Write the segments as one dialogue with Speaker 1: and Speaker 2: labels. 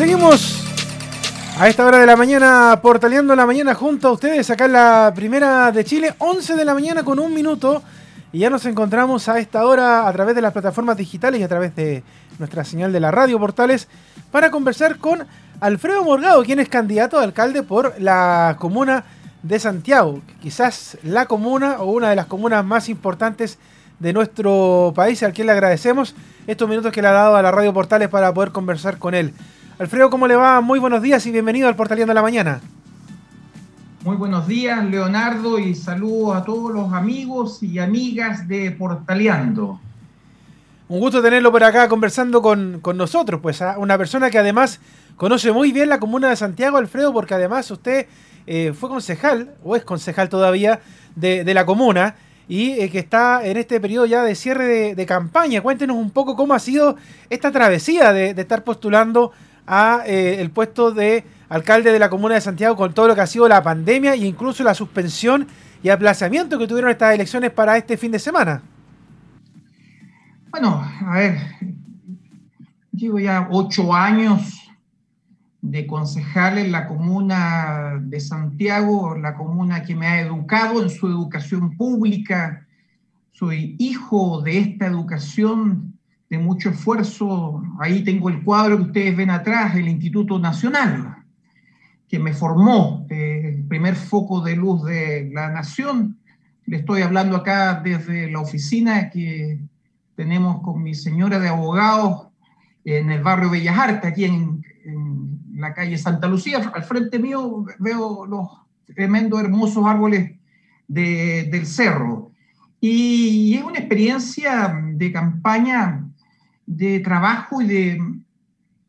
Speaker 1: Seguimos a esta hora de la mañana, portaleando la mañana junto a ustedes acá en la primera de Chile, 11 de la mañana con un minuto. Y ya nos encontramos a esta hora a través de las plataformas digitales y a través de nuestra señal de la radio Portales para conversar con Alfredo Morgado, quien es candidato a alcalde por la comuna de Santiago, quizás la comuna o una de las comunas más importantes de nuestro país, al quien le agradecemos estos minutos que le ha dado a la radio Portales para poder conversar con él. Alfredo, ¿cómo le va? Muy buenos días y bienvenido al Portaleando la Mañana.
Speaker 2: Muy buenos días, Leonardo, y saludos a todos los amigos y amigas de Portaleando.
Speaker 1: Un gusto tenerlo por acá conversando con, nosotros, pues a una persona que además conoce muy bien la comuna de Santiago, Alfredo, porque además usted eh, fue concejal, o es concejal todavía, de, la comuna, y eh, que está en este periodo ya de cierre de, campaña. Cuéntenos un poco cómo ha sido esta travesía de, de estar postulando a eh, el puesto de alcalde de la comuna de Santiago con todo lo que ha sido la pandemia e incluso la suspensión y aplazamiento que tuvieron estas elecciones para este fin de semana.
Speaker 2: Bueno, a ver, llevo ya ocho años de concejal en la comuna de Santiago, la comuna que me ha educado en su educación pública. Soy hijo de esta educación de mucho esfuerzo. Ahí tengo el cuadro que ustedes ven atrás, el Instituto Nacional, que me formó, eh, el primer foco de luz de la nación. Le estoy hablando acá desde la oficina que tenemos con mi señora de abogados en el barrio Bellas Artes, aquí en, la calle Santa Lucía. Al frente mío veo los tremendos, hermosos árboles del cerro. Y es una experiencia de campaña de trabajo y de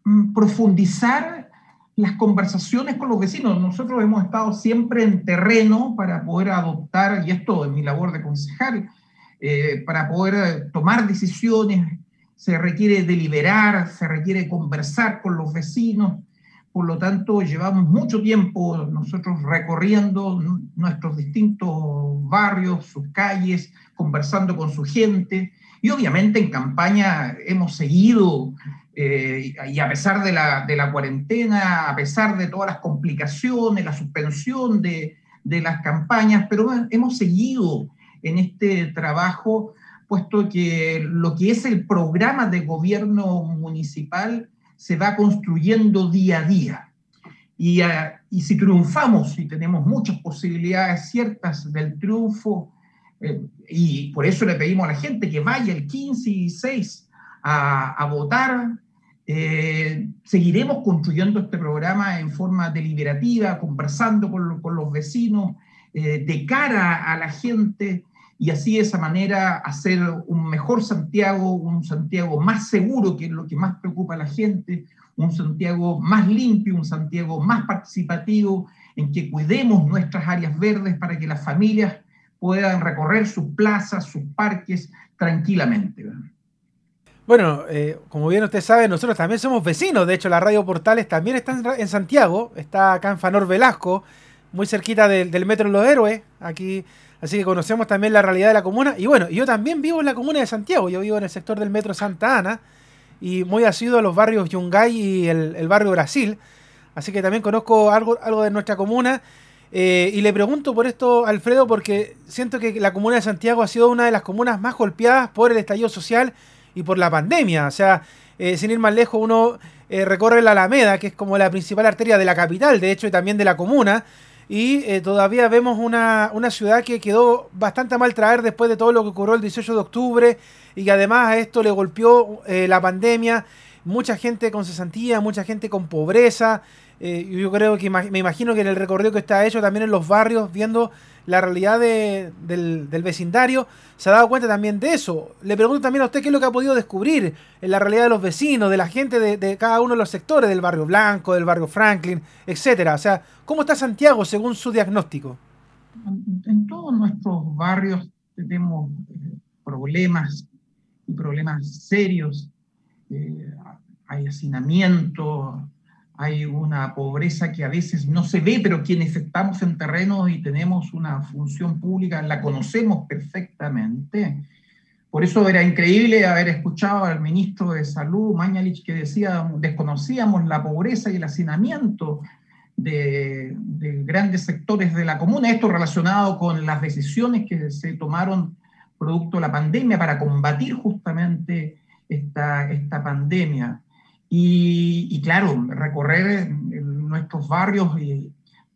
Speaker 2: mm, profundizar las conversaciones con los vecinos. Nosotros hemos estado siempre en terreno para poder adoptar, y esto es mi labor de concejal, eh, para poder eh, tomar decisiones, se requiere deliberar, se requiere conversar con los vecinos, por lo tanto llevamos mucho tiempo nosotros recorriendo nuestros distintos barrios, sus calles, conversando con su gente, y obviamente en campaña hemos seguido, eh, y a pesar de la, de la, cuarentena, a pesar de todas las complicaciones, la suspensión de, de las campañas, pero hemos seguido en este trabajo, puesto que lo que es el programa de gobierno municipal se va construyendo día a día. Y, ah, y si triunfamos, y tenemos muchas posibilidades ciertas del triunfo, eh, y por eso le pedimos a la gente que vaya el 15 y 6 a, votar. Eh, seguiremos construyendo este programa en forma deliberativa, conversando con, los vecinos, eh, de cara a la gente, y así de esa manera hacer un mejor Santiago, un Santiago más seguro, que es lo que más preocupa a la gente, un Santiago más limpio, un Santiago más participativo, en que cuidemos nuestras áreas verdes para que las familias puedan recorrer sus plazas, sus parques tranquilamente.
Speaker 1: Bueno, eh, como bien usted sabe, nosotros también somos vecinos. De hecho, la Radio Portales también está en Santiago, está acá en Fanor Velasco, muy cerquita del, Metro Los Héroes, aquí. Así que conocemos también la realidad de la comuna. Y bueno, yo también vivo en la comuna de Santiago. Yo vivo en el sector del Metro Santa Ana y muy asiduo a los barrios Yungay y el, el barrio Brasil. Así que también conozco algo, algo de nuestra comuna. Eh, y le pregunto por esto, Alfredo, porque siento que la comuna de Santiago ha sido una de las comunas más golpeadas por el estallido social y por la pandemia. O sea, eh, sin ir más lejos, uno eh, recorre la Alameda, que es como la principal arteria de la capital, de hecho, y también de la comuna. Y todavía vemos una, una, ciudad que quedó bastante mal traer después de todo lo que ocurrió el 18 de octubre y que además a esto le golpeó la pandemia. Mucha gente con cesantía, mucha gente con pobreza. Eh, yo creo que me imagino que en el recorrido que está hecho también en los barrios, viendo la realidad del, vecindario, se ha dado cuenta también de eso. Le pregunto también a usted qué es lo que ha podido descubrir en la realidad de los vecinos, de la gente de, cada uno de los sectores, del barrio Blanco, del barrio Franklin, etcétera. O sea, ¿cómo está Santiago según su diagnóstico?
Speaker 2: En todos nuestros barrios tenemos eh, problemas y problemas serios. Eh, hay hacinamiento, hay una pobreza que a veces no se ve, pero quienes estamos en terreno y tenemos una función pública la conocemos perfectamente. Por eso era increíble haber escuchado al ministro de Salud, Mañalich, que decía, desconocíamos la pobreza y el hacinamiento de, grandes sectores de la comuna, esto relacionado con las decisiones que se tomaron producto de la pandemia para combatir justamente esta, esta pandemia. Y, claro, recorrer nuestros barrios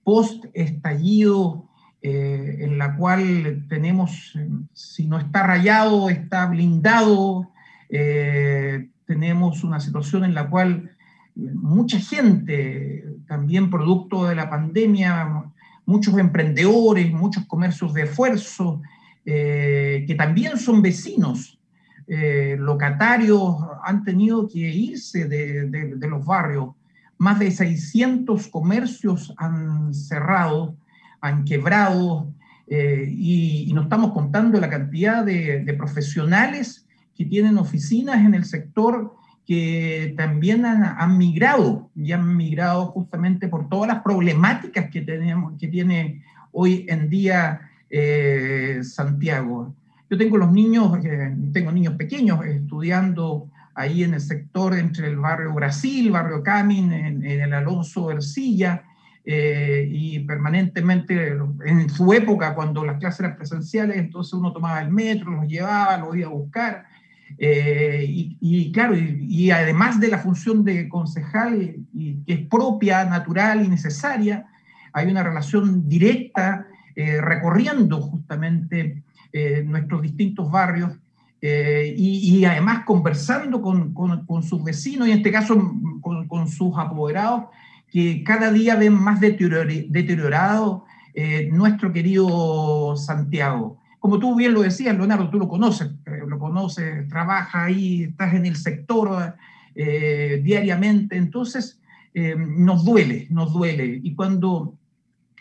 Speaker 2: post estallido, eh, en la cual tenemos, si no está rayado, está blindado, eh, tenemos una situación en la cual mucha gente, también producto de la pandemia, muchos emprendedores, muchos comercios de esfuerzo, eh, que también son vecinos eh, locatarios han tenido que irse de, los barrios. Más de 600 comercios han cerrado, han quebrado, eh, y, no estamos contando la cantidad de, profesionales que tienen oficinas en el sector que también han, migrado y han migrado justamente por todas las problemáticas que, tenemos, que tiene hoy en día eh, Santiago. Yo tengo los niños, eh, tengo niños pequeños estudiando ahí en el sector entre el barrio Brasil, barrio Camin, en, el Alonso Ercilla, eh, y permanentemente en su época, cuando las clases eran presenciales, entonces uno tomaba el metro, los llevaba, los iba a buscar. Eh, y, claro, y, además de la función de concejal, y, que es propia, natural y necesaria, hay una relación directa recorriendo justamente eh, nuestros distintos barrios eh, y, además conversando con, sus vecinos y en este caso con, sus apoderados que cada día ven más deteriorado eh, nuestro querido Santiago. Como tú bien lo decías, Leonardo, tú lo conoces, lo conoces, trabaja ahí, estás en el sector diariamente, entonces nos duele, nos duele. Y cuando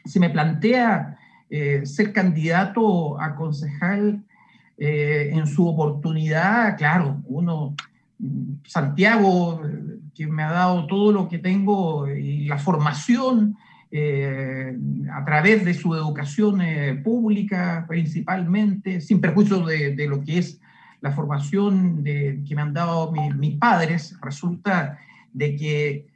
Speaker 2: se me plantea eh, ser candidato a concejal eh, en su oportunidad, claro, uno, Santiago, que me ha dado todo lo que tengo y la formación eh, a través de su educación pública principalmente, sin perjuicio de, lo que es la formación que me han dado mis padres, resulta de que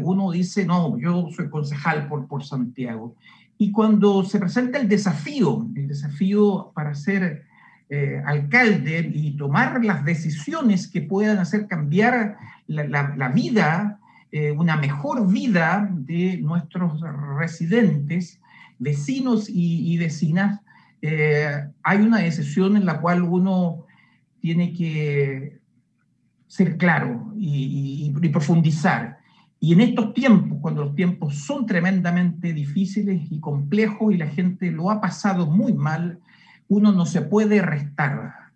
Speaker 2: uno dice, no, yo soy concejal por, por Santiago. Y cuando se presenta el desafío, el desafío para ser eh, alcalde y tomar las decisiones que puedan hacer cambiar la, vida, eh, una mejor vida de nuestros residentes, vecinos y, vecinas, eh, hay una decisión en la cual uno tiene que ser claro y profundizar. Y en estos tiempos, cuando los tiempos son tremendamente difíciles y complejos y la gente lo ha pasado muy mal, uno no se puede restar.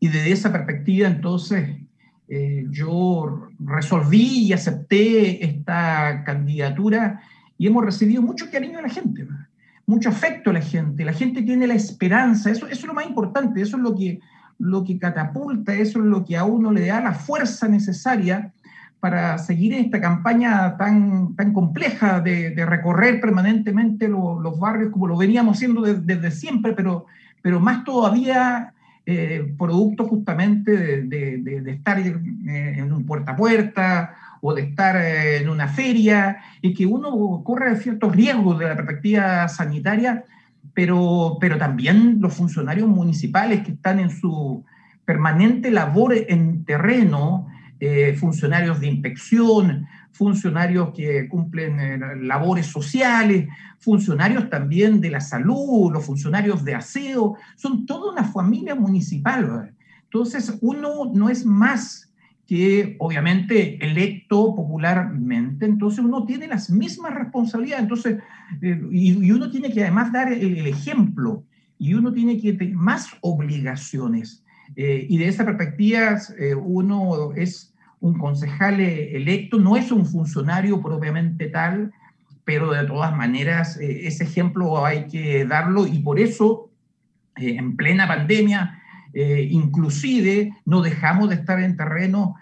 Speaker 2: Y desde esa perspectiva, entonces, eh, yo resolví y acepté esta candidatura y hemos recibido mucho cariño de la gente, mucho afecto a la gente. La gente tiene la esperanza, eso, eso es lo más importante, eso es lo que, lo que catapulta, eso es lo que a uno le da la fuerza necesaria para seguir esta campaña tan, tan compleja de, recorrer permanentemente los barrios como lo veníamos haciendo desde siempre, pero, pero más todavía eh, producto justamente de, estar eh, en un puerta a puerta o de estar eh, en una feria, y que uno corre ciertos riesgos de la perspectiva sanitaria, pero, pero también los funcionarios municipales que están en su permanente labor en terreno, eh, funcionarios de inspección, funcionarios que cumplen eh, labores sociales, funcionarios también de la salud, los funcionarios de aseo, son toda una familia municipal. Entonces, uno no es más que, obviamente, electo popularmente, entonces uno tiene las mismas responsabilidades, entonces, eh, y, uno tiene que además dar el, ejemplo, y uno tiene que tener más obligaciones. Y de esa perspectiva, uno es un concejal electo no es un funcionario propiamente tal, pero de todas maneras eh, ese ejemplo hay que darlo y por eso eh, en plena pandemia eh, inclusive no dejamos de estar en terreno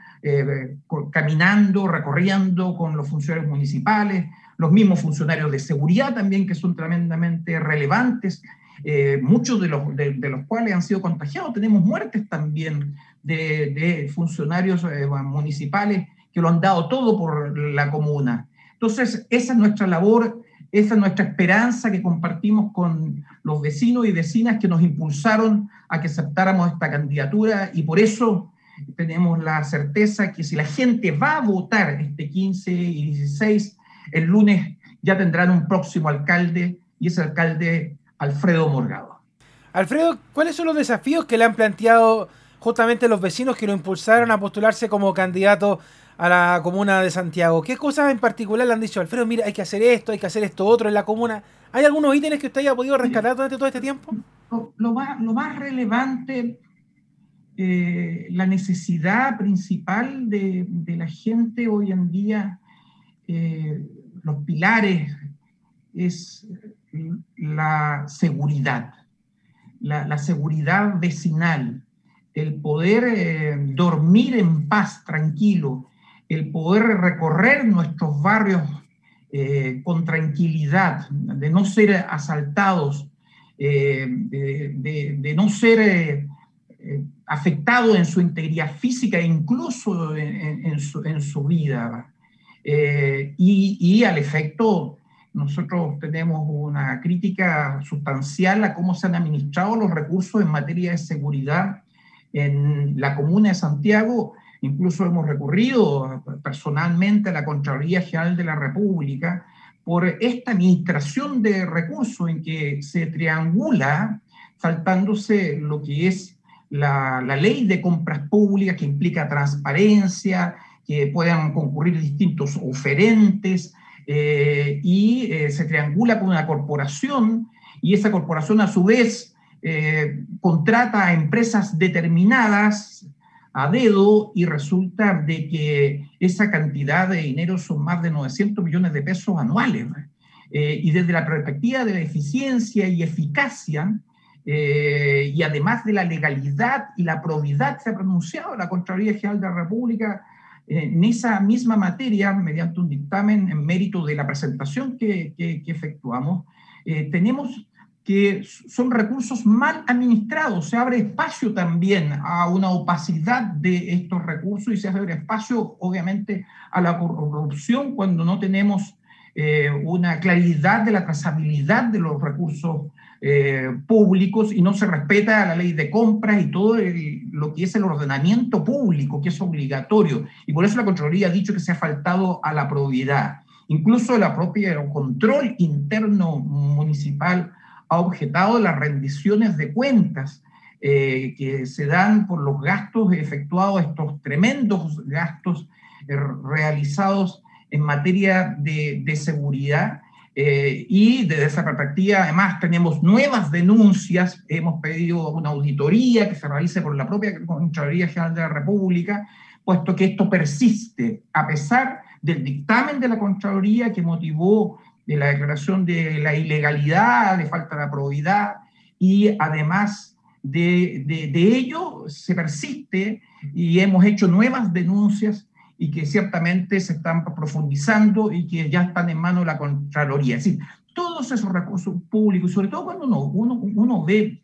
Speaker 2: caminando, recorriendo con los funcionarios municipales, los mismos funcionarios de seguridad también que son tremendamente relevantes eh, muchos de los, cuales han sido contagiados. Tenemos muertes también de, funcionarios eh, municipales que lo han dado todo por la comuna. Entonces, esa es nuestra labor, esa es nuestra esperanza que compartimos con los vecinos y vecinas que nos impulsaron a que aceptáramos esta candidatura y por eso tenemos la certeza que si la gente va a votar este 15 y 16, el lunes ya tendrán un próximo alcalde y ese alcalde Alfredo Morgado.
Speaker 1: Alfredo, ¿cuáles son los desafíos que le han planteado justamente los vecinos que lo impulsaron a postularse como candidato a la comuna de Santiago? ¿Qué cosas en particular le han dicho, Alfredo, mira, hay que hacer esto, hay que hacer esto otro en la comuna? ¿Hay algunos ítems que usted haya podido rescatar durante todo este tiempo?
Speaker 2: Lo, más, relevante, eh, la necesidad principal de, la gente hoy en día, eh, los pilares, es la seguridad, la, seguridad vecinal, el poder eh, dormir en paz, tranquilo, el poder recorrer nuestros barrios eh, con tranquilidad, de no ser asaltados, eh, de, no ser afectados en su integridad física e incluso en, su, vida. Y, al efecto nosotros tenemos una crítica sustancial a cómo se han administrado los recursos en materia de seguridad en la comuna de Santiago. Incluso hemos recurrido personalmente a la Contraloría General de la República por esta administración de recursos en que se triangula, saltándose lo que es la, la ley de compras públicas que implica transparencia, que puedan concurrir distintos oferentes, eh, y eh, se triangula con una corporación y esa corporación a su vez eh, contrata a empresas determinadas a dedo y resulta de que esa cantidad de dinero son más de 900 millones de pesos anuales. y desde la perspectiva de la eficiencia y eficacia, y además de la legalidad y la probidad, se ha pronunciado la Contraloría General de la República en esa misma materia, mediante un dictamen en mérito de la presentación que, efectuamos, eh, tenemos que son recursos mal administrados. Se abre espacio también a una opacidad de estos recursos y se abre espacio, obviamente, a la corrupción cuando no tenemos eh, una claridad de la trazabilidad de los recursos eh, públicos y no se respeta la ley de compras y todo lo que es el ordenamiento público, que es obligatorio. Y por eso la Contraloría ha dicho que se ha faltado a la probidad. Incluso la propia control interno municipal ha objetado las rendiciones de cuentas eh, que se dan por los gastos efectuados, estos tremendos gastos eh, realizados en materia de, de seguridad eh, y desde esa perspectiva, además, tenemos nuevas denuncias. Hemos pedido una auditoría que se realice por la propia Contraloría General de la República, puesto que esto persiste, a pesar del dictamen de la Contraloría que motivó de la declaración de la ilegalidad, de falta de probidad, y además de, de, de ello se persiste y hemos hecho nuevas denuncias y que ciertamente se están profundizando y que ya están en manos de la Contraloría. Es decir, todos esos recursos públicos, sobre todo cuando uno, uno, uno ve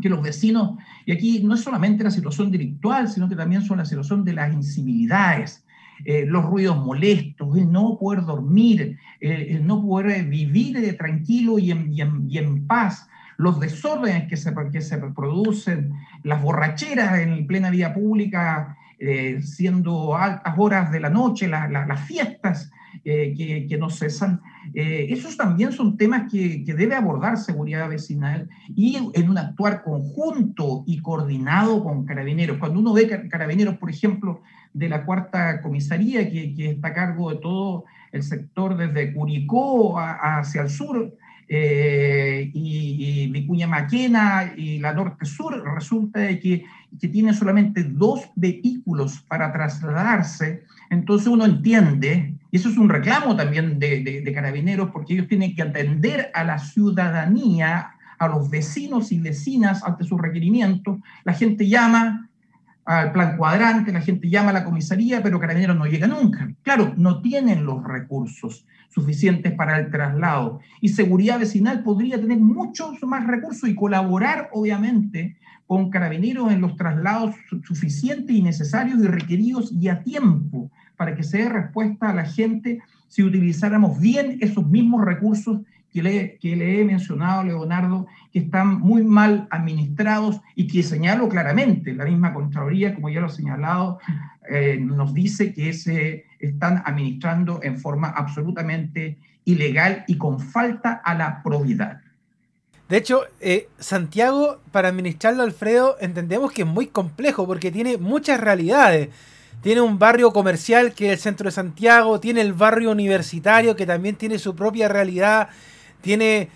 Speaker 2: que los vecinos, y aquí no es solamente la situación delictual, sino que también son la situación de las incivilidades, eh, los ruidos molestos, el no poder dormir, el, no poder vivir tranquilo y en, y, en, y en, paz, los desórdenes que se, que se producen, las borracheras en plena vía pública, eh, siendo altas horas de la noche, las fiestas eh, que, no cesan. Eh, esos también son temas que, debe abordar seguridad vecinal y en un actuar conjunto y coordinado con carabineros. Cuando uno ve carabineros, por ejemplo, de la cuarta comisaría, que está a cargo de todo el sector desde Curicó hacia el sur, eh, y, y, Vicuña Maquena y la Norte Sur, resulta de que, que tienen solamente dos vehículos para trasladarse, entonces uno entiende, y eso es un reclamo también de, de, carabineros, porque ellos tienen que atender a la ciudadanía, a los vecinos y vecinas ante sus requerimientos, la gente llama al plan cuadrante, la gente llama a la comisaría, pero Carabineros no llega nunca. Claro, no tienen los recursos suficientes para el traslado. Y seguridad vecinal podría tener muchos más recursos y colaborar, obviamente, con Carabineros en los traslados suficientes y necesarios y requeridos y a tiempo para que se dé respuesta a la gente si utilizáramos bien esos mismos recursos que le, que le he mencionado, Leonardo, que están muy mal administrados y que señalo claramente, la misma Contraloría, como ya lo he señalado, eh, nos dice que se están administrando en forma absolutamente ilegal y con falta a la probidad.
Speaker 1: De hecho, eh, Santiago, para administrarlo, Alfredo, entendemos que es muy complejo porque tiene muchas realidades. Tiene un barrio comercial que es el centro de Santiago, tiene el barrio universitario que también tiene su propia realidad, tiene,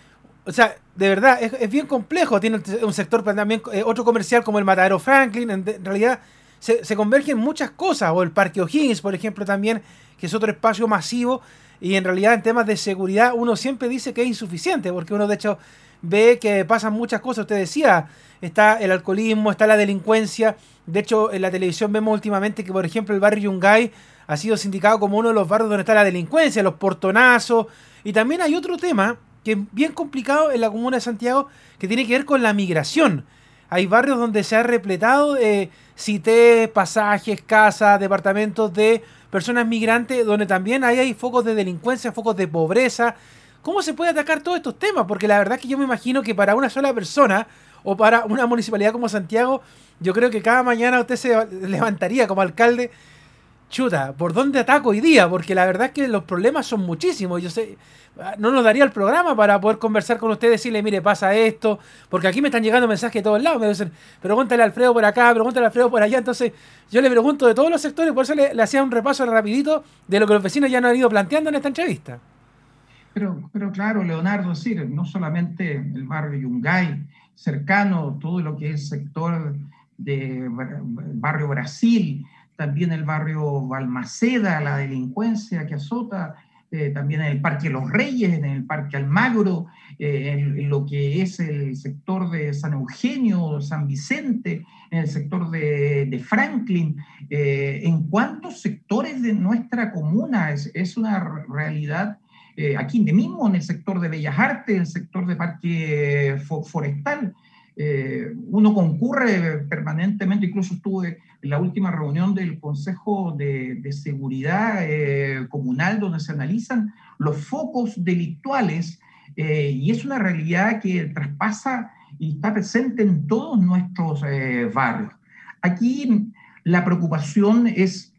Speaker 1: o sea, de verdad, es, bien complejo, tiene un sector también, eh, otro comercial como el Matadero Franklin, en, realidad se, se, convergen muchas cosas, o el Parque O'Higgins, por ejemplo, también, que es otro espacio masivo, y en realidad en temas de seguridad uno siempre dice que es insuficiente, porque uno de hecho ve que pasan muchas cosas. Usted decía, está el alcoholismo, está la delincuencia. De hecho, en la televisión vemos últimamente que, por ejemplo, el barrio Yungay ha sido sindicado como uno de los barrios donde está la delincuencia, los portonazos. Y también hay otro tema que es bien complicado en la comuna de Santiago que tiene que ver con la migración. Hay barrios donde se ha repletado de cité, pasajes, casas, departamentos de personas migrantes, donde también hay focos de delincuencia, focos de pobreza, ¿Cómo se puede atacar todos estos temas? Porque la verdad es que yo me imagino que para una sola persona o para una municipalidad como Santiago, yo creo que cada mañana usted se levantaría como alcalde, chuta, ¿por dónde ataco hoy día? Porque la verdad es que los problemas son muchísimos. Yo sé, no nos daría el programa para poder conversar con usted, decirle, mire, pasa esto, porque aquí me están llegando mensajes de todos lados, me dicen, pregúntale a Alfredo por acá, pregúntale a Alfredo por allá, entonces yo le pregunto de todos los sectores, por eso le, hacía un repaso rapidito de lo que los vecinos ya nos han ido planteando en esta entrevista.
Speaker 2: Pero, pero claro, Leonardo, decir, no solamente el barrio Yungay, cercano, todo lo que es sector de barrio Brasil, también el barrio Balmaceda, la delincuencia que azota, eh, también en el Parque Los Reyes, en el Parque Almagro, eh, en, lo que es el sector de San Eugenio, San Vicente, en el sector de, de Franklin. Eh, en cuántos sectores de nuestra comuna es, es una realidad aquí mismo en el sector de Bellas Artes, el sector de parque forestal. Eh, uno concurre permanentemente, incluso estuve en la última reunión del Consejo de, Seguridad eh, Comunal, donde se analizan los focos delictuales, y es una realidad que traspasa y está presente en todos nuestros barrios. Aquí la preocupación es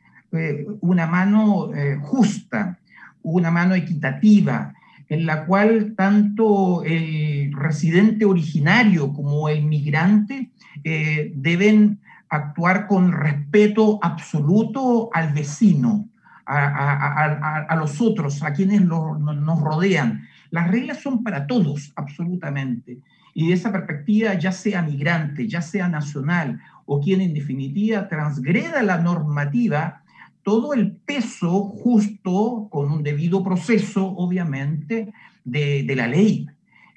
Speaker 2: una mano justa, una mano equitativa en la cual tanto el residente originario como el migrante eh, deben actuar con respeto absoluto al vecino, a, los otros, a quienes nos rodean. Las reglas son para todos, absolutamente. Y de esa perspectiva, ya sea migrante, ya sea nacional, o quien en definitiva transgreda la normativa, todo el peso justo, con un debido proceso, obviamente, de, la ley,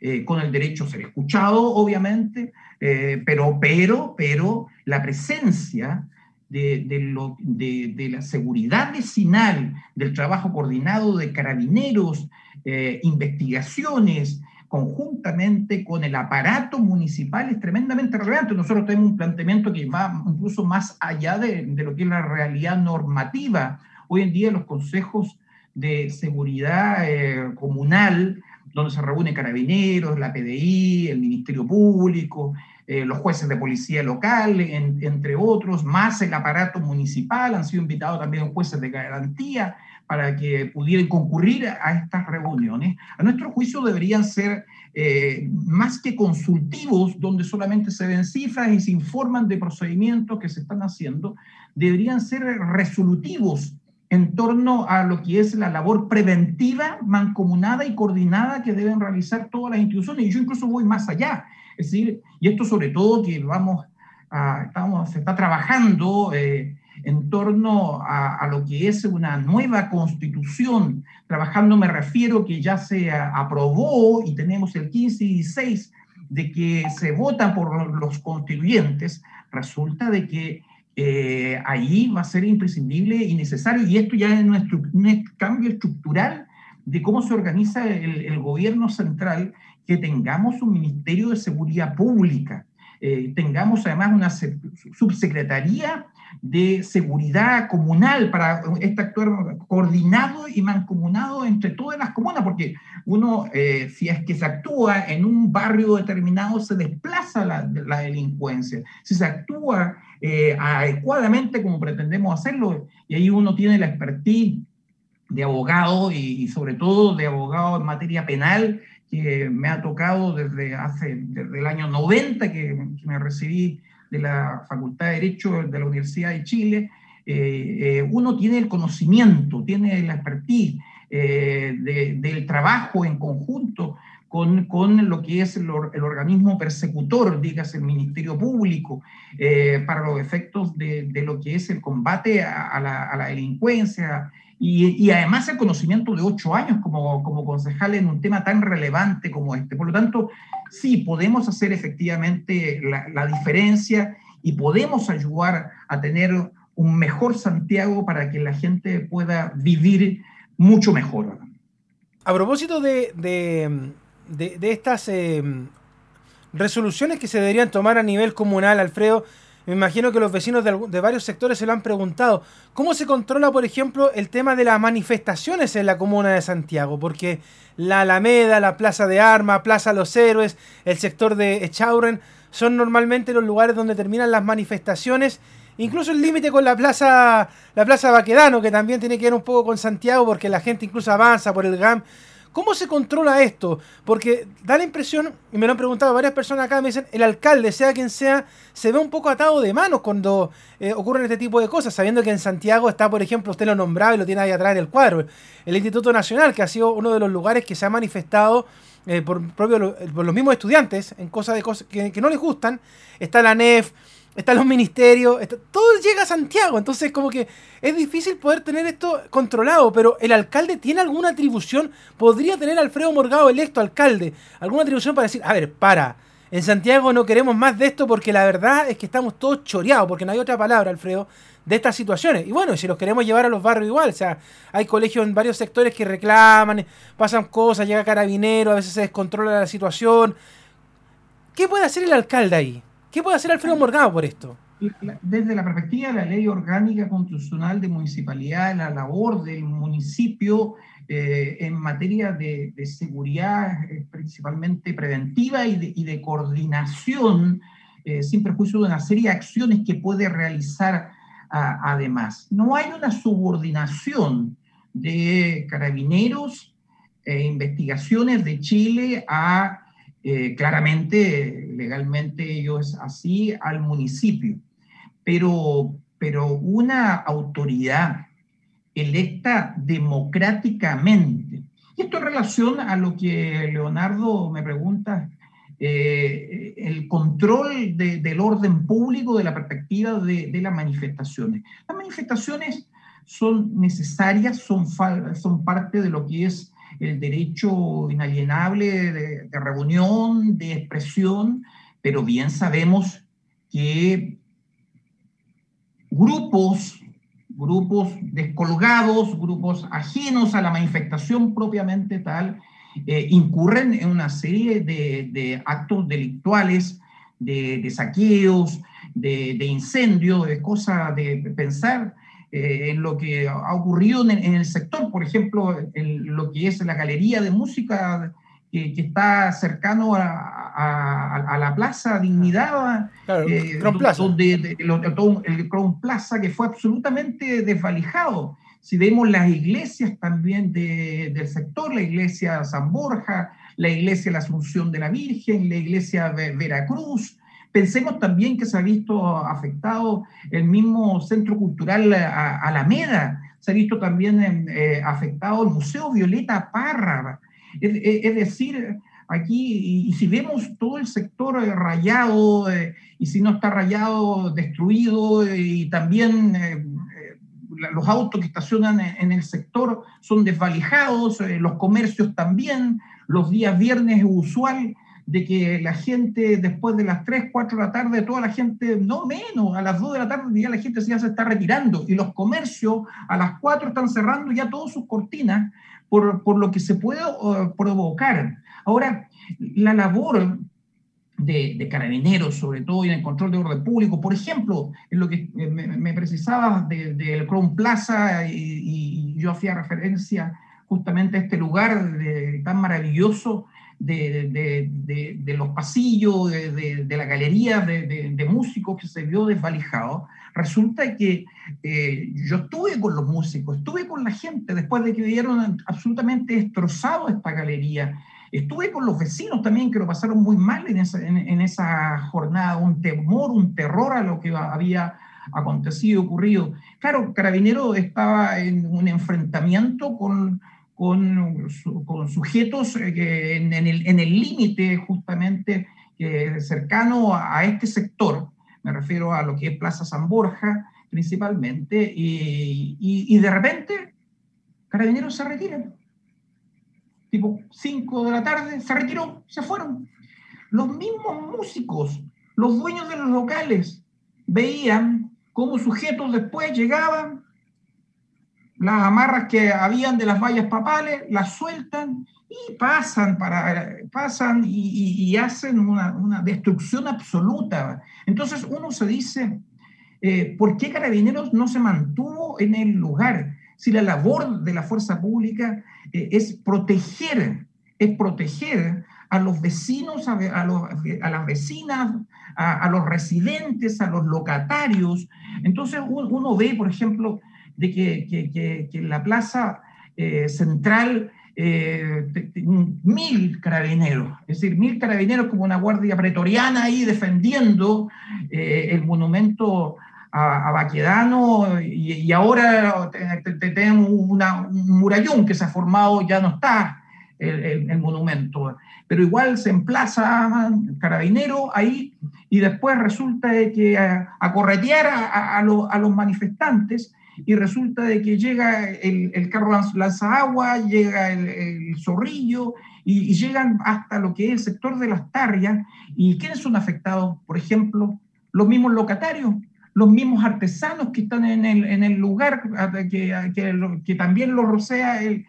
Speaker 2: eh, con el derecho a ser escuchado, obviamente, eh, pero, pero, pero la presencia de, de, la seguridad vecinal, del trabajo coordinado de carabineros, eh, investigaciones, conjuntamente con el aparato municipal es tremendamente relevante. Nosotros tenemos un planteamiento que va incluso más allá de, lo que es la realidad normativa. Hoy en día los consejos de seguridad eh, comunal, donde se reúnen carabineros, la PDI, el Ministerio Público, eh, los jueces de policía local, entre otros, más el aparato municipal, han sido invitados también jueces de garantía, para que pudieran concurrir a estas reuniones, a nuestro juicio deberían ser eh, más que consultivos, donde solamente se ven cifras y se informan de procedimientos que se están haciendo, deberían ser resolutivos en torno a lo que es la labor preventiva, mancomunada y coordinada que deben realizar todas las instituciones. Y yo incluso voy más allá. Es decir, y esto sobre todo que vamos a, estamos, se está trabajando eh, en torno a, lo que es una nueva constitución. Trabajando me refiero que ya se aprobó y tenemos el 15 y 16 de que se votan por los constituyentes. Resulta de que eh, ahí va a ser imprescindible y necesario, y esto ya es un, cambio estructural de cómo se organiza el, gobierno central, que tengamos un Ministerio de Seguridad Pública, eh, tengamos además una subsecretaría de seguridad comunal para este actuar coordinado y mancomunado entre todas las comunas, porque uno, eh, si es que se actúa en un barrio determinado, se desplaza la, la delincuencia. Si se actúa eh, adecuadamente como pretendemos hacerlo, y ahí uno tiene la expertise de abogado y, sobre todo de abogado en materia penal, que me ha tocado desde hace, desde el año 90 que, que me recibí de la Facultad de Derecho de la Universidad de Chile, eh, eh, uno tiene el conocimiento, tiene la expertise eh, del trabajo en conjunto con, con, lo que es el, el, organismo persecutor, dígase el Ministerio Público, para los efectos de, de, lo que es el combate a, la, a la, delincuencia y, además el conocimiento de ocho años como, como concejal en un tema tan relevante como este. Por lo tanto, sí, podemos hacer efectivamente la, diferencia y podemos ayudar a tener un mejor Santiago para que la gente pueda vivir mucho mejor.
Speaker 1: A propósito de, de, estas eh, resoluciones que se deberían tomar a nivel comunal, Alfredo, me imagino que los vecinos de, varios sectores se lo han preguntado. ¿Cómo se controla, por ejemplo, el tema de las manifestaciones en la comuna de Santiago? Porque la Alameda, la Plaza de Armas, Plaza Los Héroes, el sector de Echauren, son normalmente los lugares donde terminan las manifestaciones. Incluso el límite con la plaza, la plaza Baquedano, que también tiene que ver un poco con Santiago, porque la gente incluso avanza por el GAM. ¿Cómo se controla esto? Porque da la impresión, y me lo han preguntado varias personas acá, me dicen, el alcalde, sea quien sea, se ve un poco atado de manos cuando eh, ocurren este tipo de cosas, sabiendo que en Santiago está, por ejemplo, usted lo nombraba y lo tiene ahí atrás en el cuadro, el Instituto Nacional, que ha sido uno de los lugares que se ha manifestado eh, por, propio, por los mismos estudiantes en cosas, de cosas que, que no les gustan. Está la NEF, están los ministerios, todo llega a Santiago, entonces como que es difícil poder tener esto controlado, pero el alcalde tiene alguna atribución, podría tener Alfredo Morgado electo alcalde, alguna atribución para decir, a ver, para, en Santiago no queremos más de esto porque la verdad es que estamos todos choreados, porque no hay otra palabra, Alfredo, de estas situaciones. Y bueno, si los queremos llevar a los barrios igual, o sea, hay colegios en varios sectores que reclaman, pasan cosas, llega carabinero, a veces se descontrola la situación. ¿Qué puede hacer el alcalde ahí? ¿Qué puede hacer Alfredo Morgado por esto?
Speaker 2: Desde la perspectiva de la ley orgánica constitucional de municipalidad, la labor del municipio eh, en materia de, seguridad, eh, principalmente preventiva y de, coordinación, eh, sin perjuicio de una serie de acciones que puede realizar además. No hay una subordinación de carabineros e investigaciones de Chile a eh, claramente, legalmente ello es así, al municipio. Pero, pero una autoridad electa democráticamente, y esto en relación a lo que Leonardo me pregunta, eh, el control del orden público de la perspectiva de, las manifestaciones. Las manifestaciones son necesarias, son parte de lo que es el derecho inalienable de, reunión, de expresión, pero bien sabemos que grupos, grupos descolgados, grupos ajenos a la manifestación propiamente tal, eh, incurren en una serie de, actos delictuales, de, saqueos, de, de incendios, de cosas de pensar eh, en lo que ha ocurrido en, el sector, por ejemplo, en lo que es la galería de música que, está cercano a, la Plaza Dignidad,
Speaker 1: eh, donde
Speaker 2: el, Crown Plaza que fue absolutamente desvalijado. Si vemos las iglesias también del sector, la iglesia San Borja, la iglesia La Asunción de la Virgen, la iglesia Veracruz, Pensemos también que se ha visto afectado el mismo Centro Cultural Alameda, se ha visto también eh, afectado el Museo Violeta Parra. Es, decir, aquí, y, si vemos todo el sector eh, rayado, eh, y si no está rayado, destruido, y también los autos que estacionan en, el sector son desvalijados, los comercios también, los días viernes es usual de que la gente después de las 3, 4 de la tarde, toda la gente, no menos, a las 2 de la tarde ya la gente ya se está retirando y los comercios a las 4 están cerrando ya todas sus cortinas por, por lo que se puede uh, provocar. Ahora, la labor de, carabineros, sobre todo en el control de orden público, por ejemplo, en lo que me, me precisaba del de Crown Plaza y, y, yo hacía referencia justamente a este lugar tan maravilloso de, los pasillos, de, la galería de, músicos que se vio desvalijado, resulta que eh, yo estuve con los músicos, estuve con la gente después de que vieron absolutamente destrozado esta galería. Estuve con los vecinos también que lo pasaron muy mal en esa, en, esa jornada, un temor, un terror a lo que había acontecido, ocurrido. Claro, Carabinero estaba en un enfrentamiento con con, sujetos eh, en, el límite justamente cercano a, este sector, me refiero a lo que es Plaza San Borja principalmente, y, y, de repente Carabineros se retiran. Tipo 5 de la tarde, se retiró, se fueron. Los mismos músicos, los dueños de los locales, veían cómo sujetos después llegaban, las amarras que habían de las vallas papales, las sueltan y pasan, para, pasan y, hacen una, destrucción absoluta. Entonces uno se dice, eh, ¿por qué Carabineros no se mantuvo en el lugar? Si la labor de la fuerza pública eh, es proteger, es proteger a los vecinos, a, a, las vecinas, a, los residentes, a los locatarios. Entonces uno ve, por ejemplo, de que, que, que, la plaza eh, central, eh, mil carabineros, es decir, mil carabineros como una guardia pretoriana ahí defendiendo eh, el monumento a, Baquedano y, ahora tenemos un murallón que se ha formado, ya no está el, el, monumento, pero igual se emplaza carabinero ahí y después resulta que a, corretear a, a, los manifestantes y resulta de que llega el, el carro lanza agua, llega el, zorrillo y, llegan hasta lo que es el sector de las tarrias. ¿Y quiénes son afectados? Por ejemplo, los mismos locatarios, los mismos artesanos que están en el, en el lugar, que, que, también lo rocea el,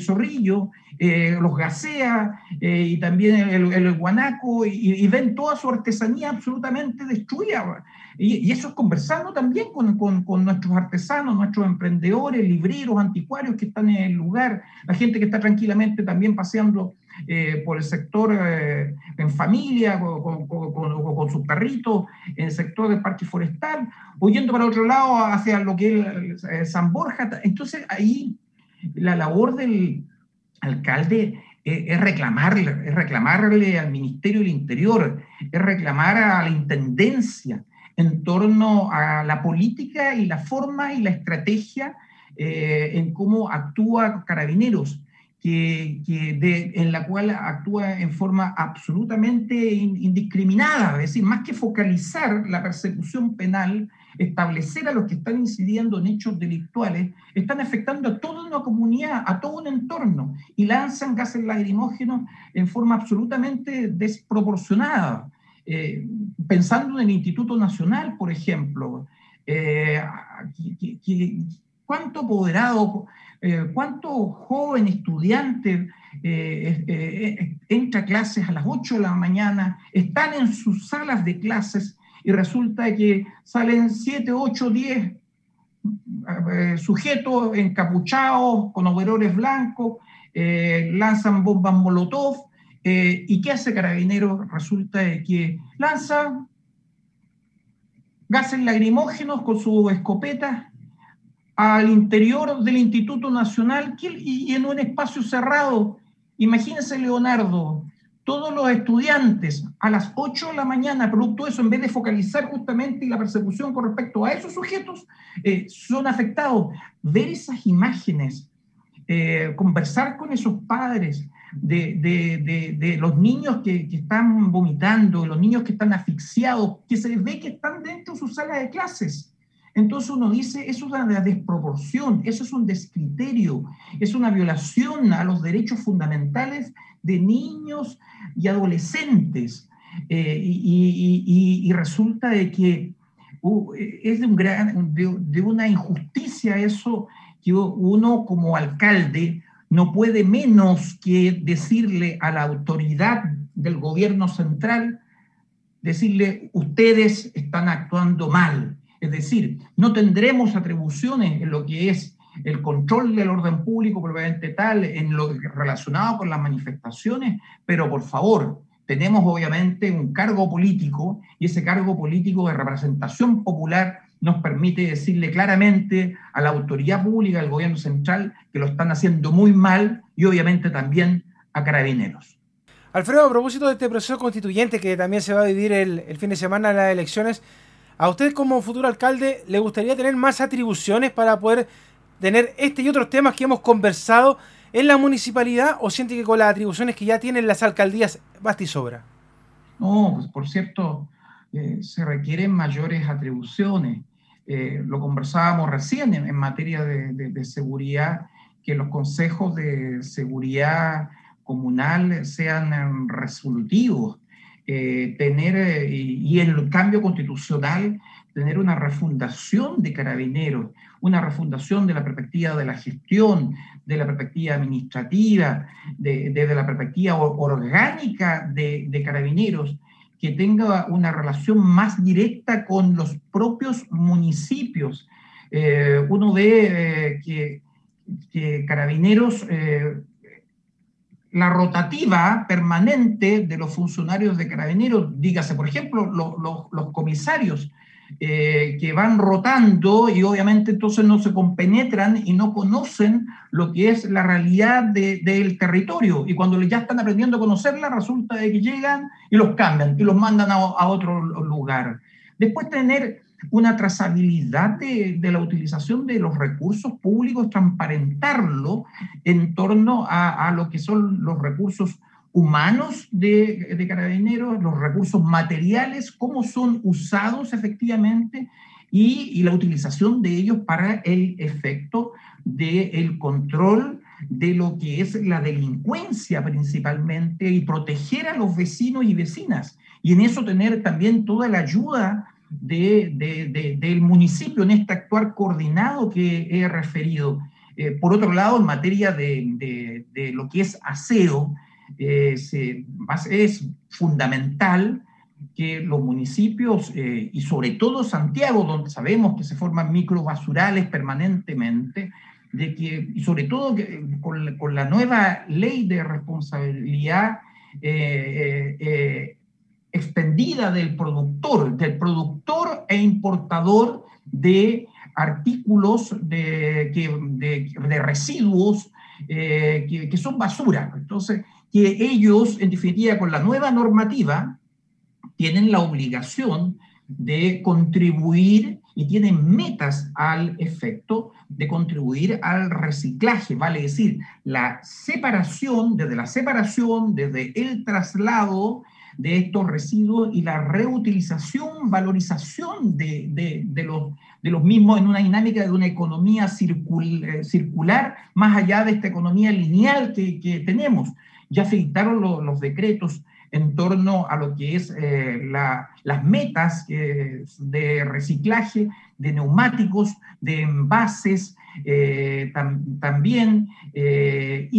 Speaker 2: zorrillo, eh, los gasea eh, y también el, guanaco y, ven toda su artesanía absolutamente destruida. Y, eso es conversando también con, con, nuestros artesanos, nuestros emprendedores, libreros, anticuarios que están en el lugar, la gente que está tranquilamente también paseando eh, por el sector en familia, con, con, sus perritos, en el sector del parque forestal, o yendo para otro lado hacia lo que es San Borja. Entonces ahí la labor del alcalde es reclamarle, es reclamarle al Ministerio del Interior, es reclamar a la Intendencia en torno a la política y la forma y la estrategia eh, en cómo actúa Carabineros, que, en la cual actúa en forma absolutamente indiscriminada, es decir, más que focalizar la persecución penal, establecer a los que están incidiendo en hechos delictuales, están afectando a toda una comunidad, a todo un entorno, y lanzan gases lacrimógenos en forma absolutamente desproporcionada. Eh, pensando en el Instituto Nacional, por ejemplo, eh, ¿cuánto apoderado, eh, cuánto joven estudiante entra a clases a las 8 de la mañana, están en sus salas de clases y resulta que salen 7, 8, 10 sujetos encapuchados con overoles blancos, eh, lanzan bombas molotov, eh, ¿y qué hace Carabineros? Resulta que lanza gases lacrimógenos con su escopeta al interior del Instituto Nacional y en un espacio cerrado. Imagínense, Leonardo, todos los estudiantes a las 8 de la mañana, producto de eso, en vez de focalizar justamente la persecución con respecto a esos sujetos, eh, son afectados. Ver esas imágenes, eh, conversar con esos padres de, los niños que, están vomitando, los niños que están asfixiados, que se ve que están dentro de sus salas de clases. Entonces uno dice, eso es una desproporción, eso es un descriterio, es una violación a los derechos fundamentales de niños y adolescentes. Eh, y, resulta de que uh, es de, una injusticia eso que uno como alcalde no puede menos que decirle a la autoridad del gobierno central, decirle, ustedes están actuando mal, es decir, no tendremos atribuciones en lo que es el control del orden público probablemente tal, en lo relacionado con las manifestaciones, pero por favor, tenemos obviamente un cargo político y ese cargo político de representación popular nos permite decirle claramente a la autoridad pública, al gobierno central, que lo están haciendo muy mal y obviamente también a carabineros.
Speaker 1: Alfredo, a propósito de este proceso constituyente que también se va a vivir el, el fin de semana de las elecciones, ¿A usted como futuro alcalde le gustaría tener más atribuciones para poder tener este y otros temas que hemos conversado en la municipalidad o siente que con las atribuciones que ya tienen las alcaldías basta y sobra?
Speaker 2: No, pues por cierto, eh, se requieren mayores atribuciones. Eh, lo conversábamos recién en, materia de, seguridad, que los consejos de seguridad comunal sean resolutivos, eh, tener, eh, y, en el cambio constitucional, tener una refundación de carabineros, una refundación de la perspectiva de la gestión, de la perspectiva administrativa, desde de, la perspectiva orgánica de, carabineros, que tenga una relación más directa con los propios municipios. Eh, uno ve que, que, carabineros la rotativa permanente de los funcionarios de carabineros, dígase, por ejemplo, los comisarios eh, que van rotando y obviamente entonces no se compenetran y no conocen lo que es la realidad del territorio. Y cuando ya están aprendiendo a conocerla, resulta de que llegan y los cambian y los mandan a, a otro lugar. Después tener una trazabilidad de, la utilización de los recursos públicos, transparentarlo en torno a, lo que son los recursos humanos de, carabineros, los recursos materiales, cómo son usados efectivamente y, la utilización de ellos para el efecto del control de lo que es la delincuencia principalmente y proteger a los vecinos y vecinas. Y en eso tener también toda la ayuda del municipio en este actuar coordinado que he referido. Eh, por otro lado, en materia de, lo que es aseo, eh, es fundamental que los municipios, eh, y sobre todo Santiago, donde sabemos que se forman microbasurales permanentemente, de que, y sobre todo con, con, la nueva ley de responsabilidad extendida del productor, del productor e importador de artículos de, de, residuos eh, que, son basura. Entonces, que ellos, en definitiva, con la nueva normativa, tienen la obligación de contribuir y tienen metas al efecto de contribuir al reciclaje, vale decir, la separación, desde la separación, desde el traslado de estos residuos y la reutilización, valorización de, los, de los mismos en una dinámica de una economía eh, circular, más allá de esta economía lineal que, tenemos. Ya se dictaron los decretos en torno a lo que es eh, las metas eh, de reciclaje de neumáticos, de envases, también, y,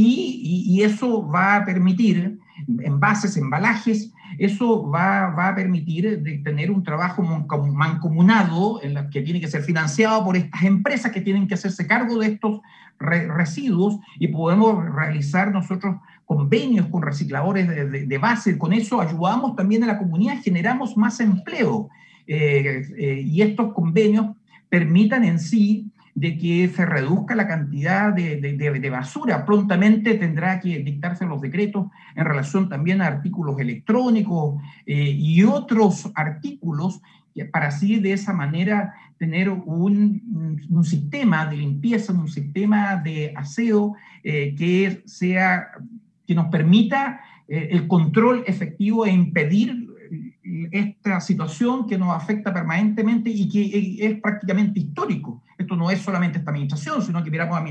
Speaker 2: y, eso va a permitir envases, embalajes, eso va, a permitir de tener un trabajo mancomunado en la que tiene que ser financiado por estas empresas que tienen que hacerse cargo de estos residuos y podemos realizar nosotros convenios con recicladores de, base. Con eso ayudamos también a la comunidad, generamos más empleo. Eh, eh, y estos convenios permitan en sí de que se reduzca la cantidad de, basura. Prontamente tendrá que dictarse los decretos en relación también a artículos electrónicos eh, y otros artículos para así de esa manera tener un, sistema de limpieza, un sistema de aseo que sea que nos permita eh, el control efectivo e impedir esta situación que nos afecta permanentemente y que es prácticamente histórico. Esto no es solamente esta administración, sino que miramos a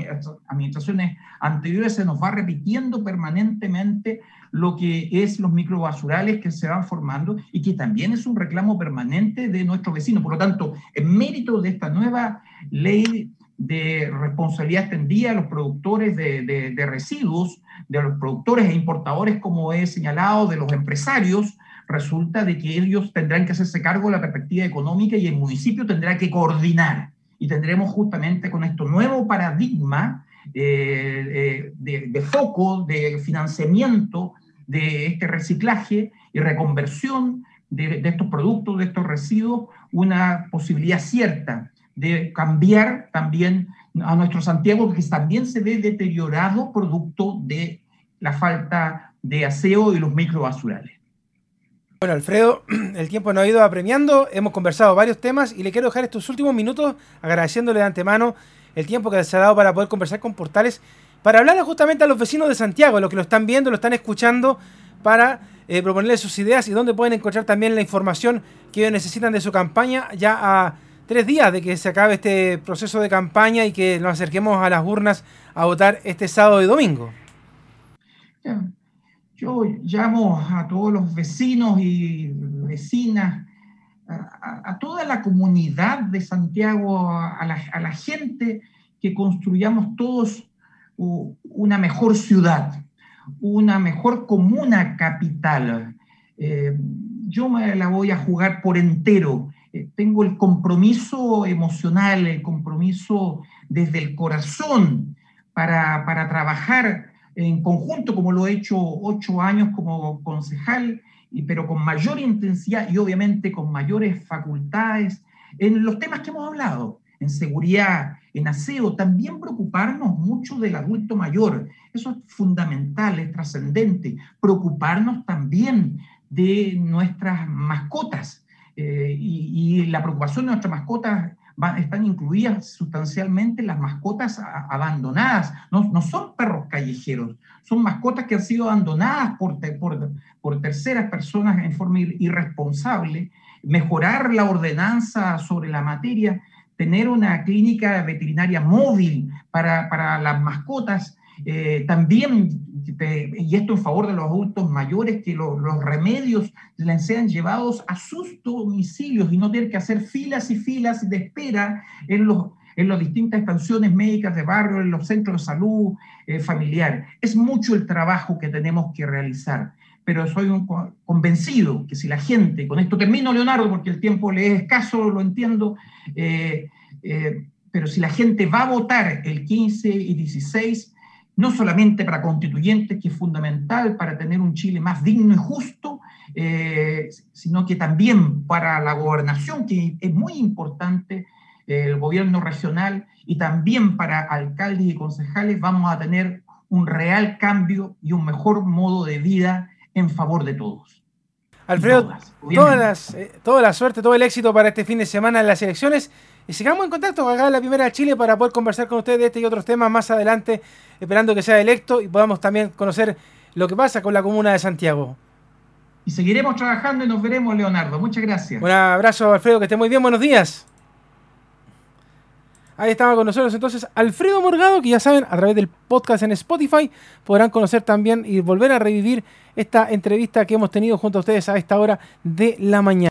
Speaker 2: administraciones anteriores, se nos va repitiendo permanentemente lo que es los microbasurales que se van formando y que también es un reclamo permanente de nuestros vecinos. Por lo tanto, en mérito de esta nueva ley de responsabilidad extendida a los productores de, de residuos, de los productores e importadores, como he señalado, de los empresarios, resulta de que ellos tendrán que hacerse cargo de la perspectiva económica y el municipio tendrá que coordinar. Y tendremos justamente con esto nuevo paradigma eh, eh, de, foco, de financiamiento de este reciclaje y reconversión de, de estos productos, de estos residuos, una posibilidad cierta de cambiar también a nuestro Santiago, que también se ve deteriorado producto de la falta de aseo y los microbasurales.
Speaker 1: Bueno, Alfredo, el tiempo nos ha ido apremiando, hemos conversado varios temas y le quiero dejar estos últimos minutos agradeciéndole de antemano el tiempo que se ha dado para poder conversar con Portales, para hablarle justamente a los vecinos de Santiago, los que lo están viendo, lo están escuchando, para eh, proponerles sus ideas y dónde pueden encontrar también la información que ellos necesitan de su campaña ya a tres días de que se acabe este proceso de campaña y que nos acerquemos a las urnas a votar este sábado y domingo.
Speaker 2: Yo llamo a todos los vecinos y vecinas, a, toda la comunidad de Santiago, a la, gente, que construyamos todos una mejor ciudad, una mejor comuna capital. Eh, yo me la voy a jugar por entero. Eh, tengo el compromiso emocional, el compromiso desde el corazón para, para trabajar en conjunto, como lo he hecho ocho años como concejal, pero con mayor intensidad y obviamente con mayores facultades en los temas que hemos hablado, en seguridad, en aseo, también preocuparnos mucho del adulto mayor. Eso es fundamental, es trascendente. Preocuparnos también de nuestras mascotas. Eh, y, la preocupación de nuestras mascotas están incluidas sustancialmente las mascotas abandonadas. No, no, son perros callejeros, son mascotas que han sido abandonadas por, por, por terceras personas en forma irresponsable. Mejorar la ordenanza sobre la materia, tener una clínica veterinaria móvil para, para las mascotas, eh, también, y esto en favor de los adultos mayores, que los remedios les sean llevados a sus domicilios y no tener que hacer filas y filas de espera en los, en las distintas estaciones médicas de barrio, en los centros de salud eh, familiar. Es mucho el trabajo que tenemos que realizar, pero soy un convencido que si la gente, con esto termino Leonardo porque el tiempo le es escaso, lo entiendo, eh, pero si la gente va a votar el 15 y 16, no solamente para constituyentes, que es fundamental para tener un Chile más digno y justo, eh, sino que también para la gobernación, que es muy importante, el gobierno regional, y también para alcaldes y concejales, vamos a tener un real cambio y un mejor modo de vida en favor de todos.
Speaker 1: Alfredo, todas, eh, toda la suerte, todo el éxito para este fin de semana en las elecciones. Y sigamos en contacto acá en la primera de Chile para poder conversar con ustedes de este y otros temas más adelante, esperando que sea electo y podamos también conocer lo que pasa con la comuna de Santiago.
Speaker 2: Y seguiremos trabajando y nos veremos, Leonardo. Muchas gracias.
Speaker 1: Un abrazo, Alfredo, que esté muy bien. Buenos días. Ahí estaba con nosotros entonces Alfredo Morgado, que ya saben, a través del podcast en Spotify podrán conocer también y volver a revivir esta entrevista que hemos tenido junto a ustedes a esta hora de la mañana.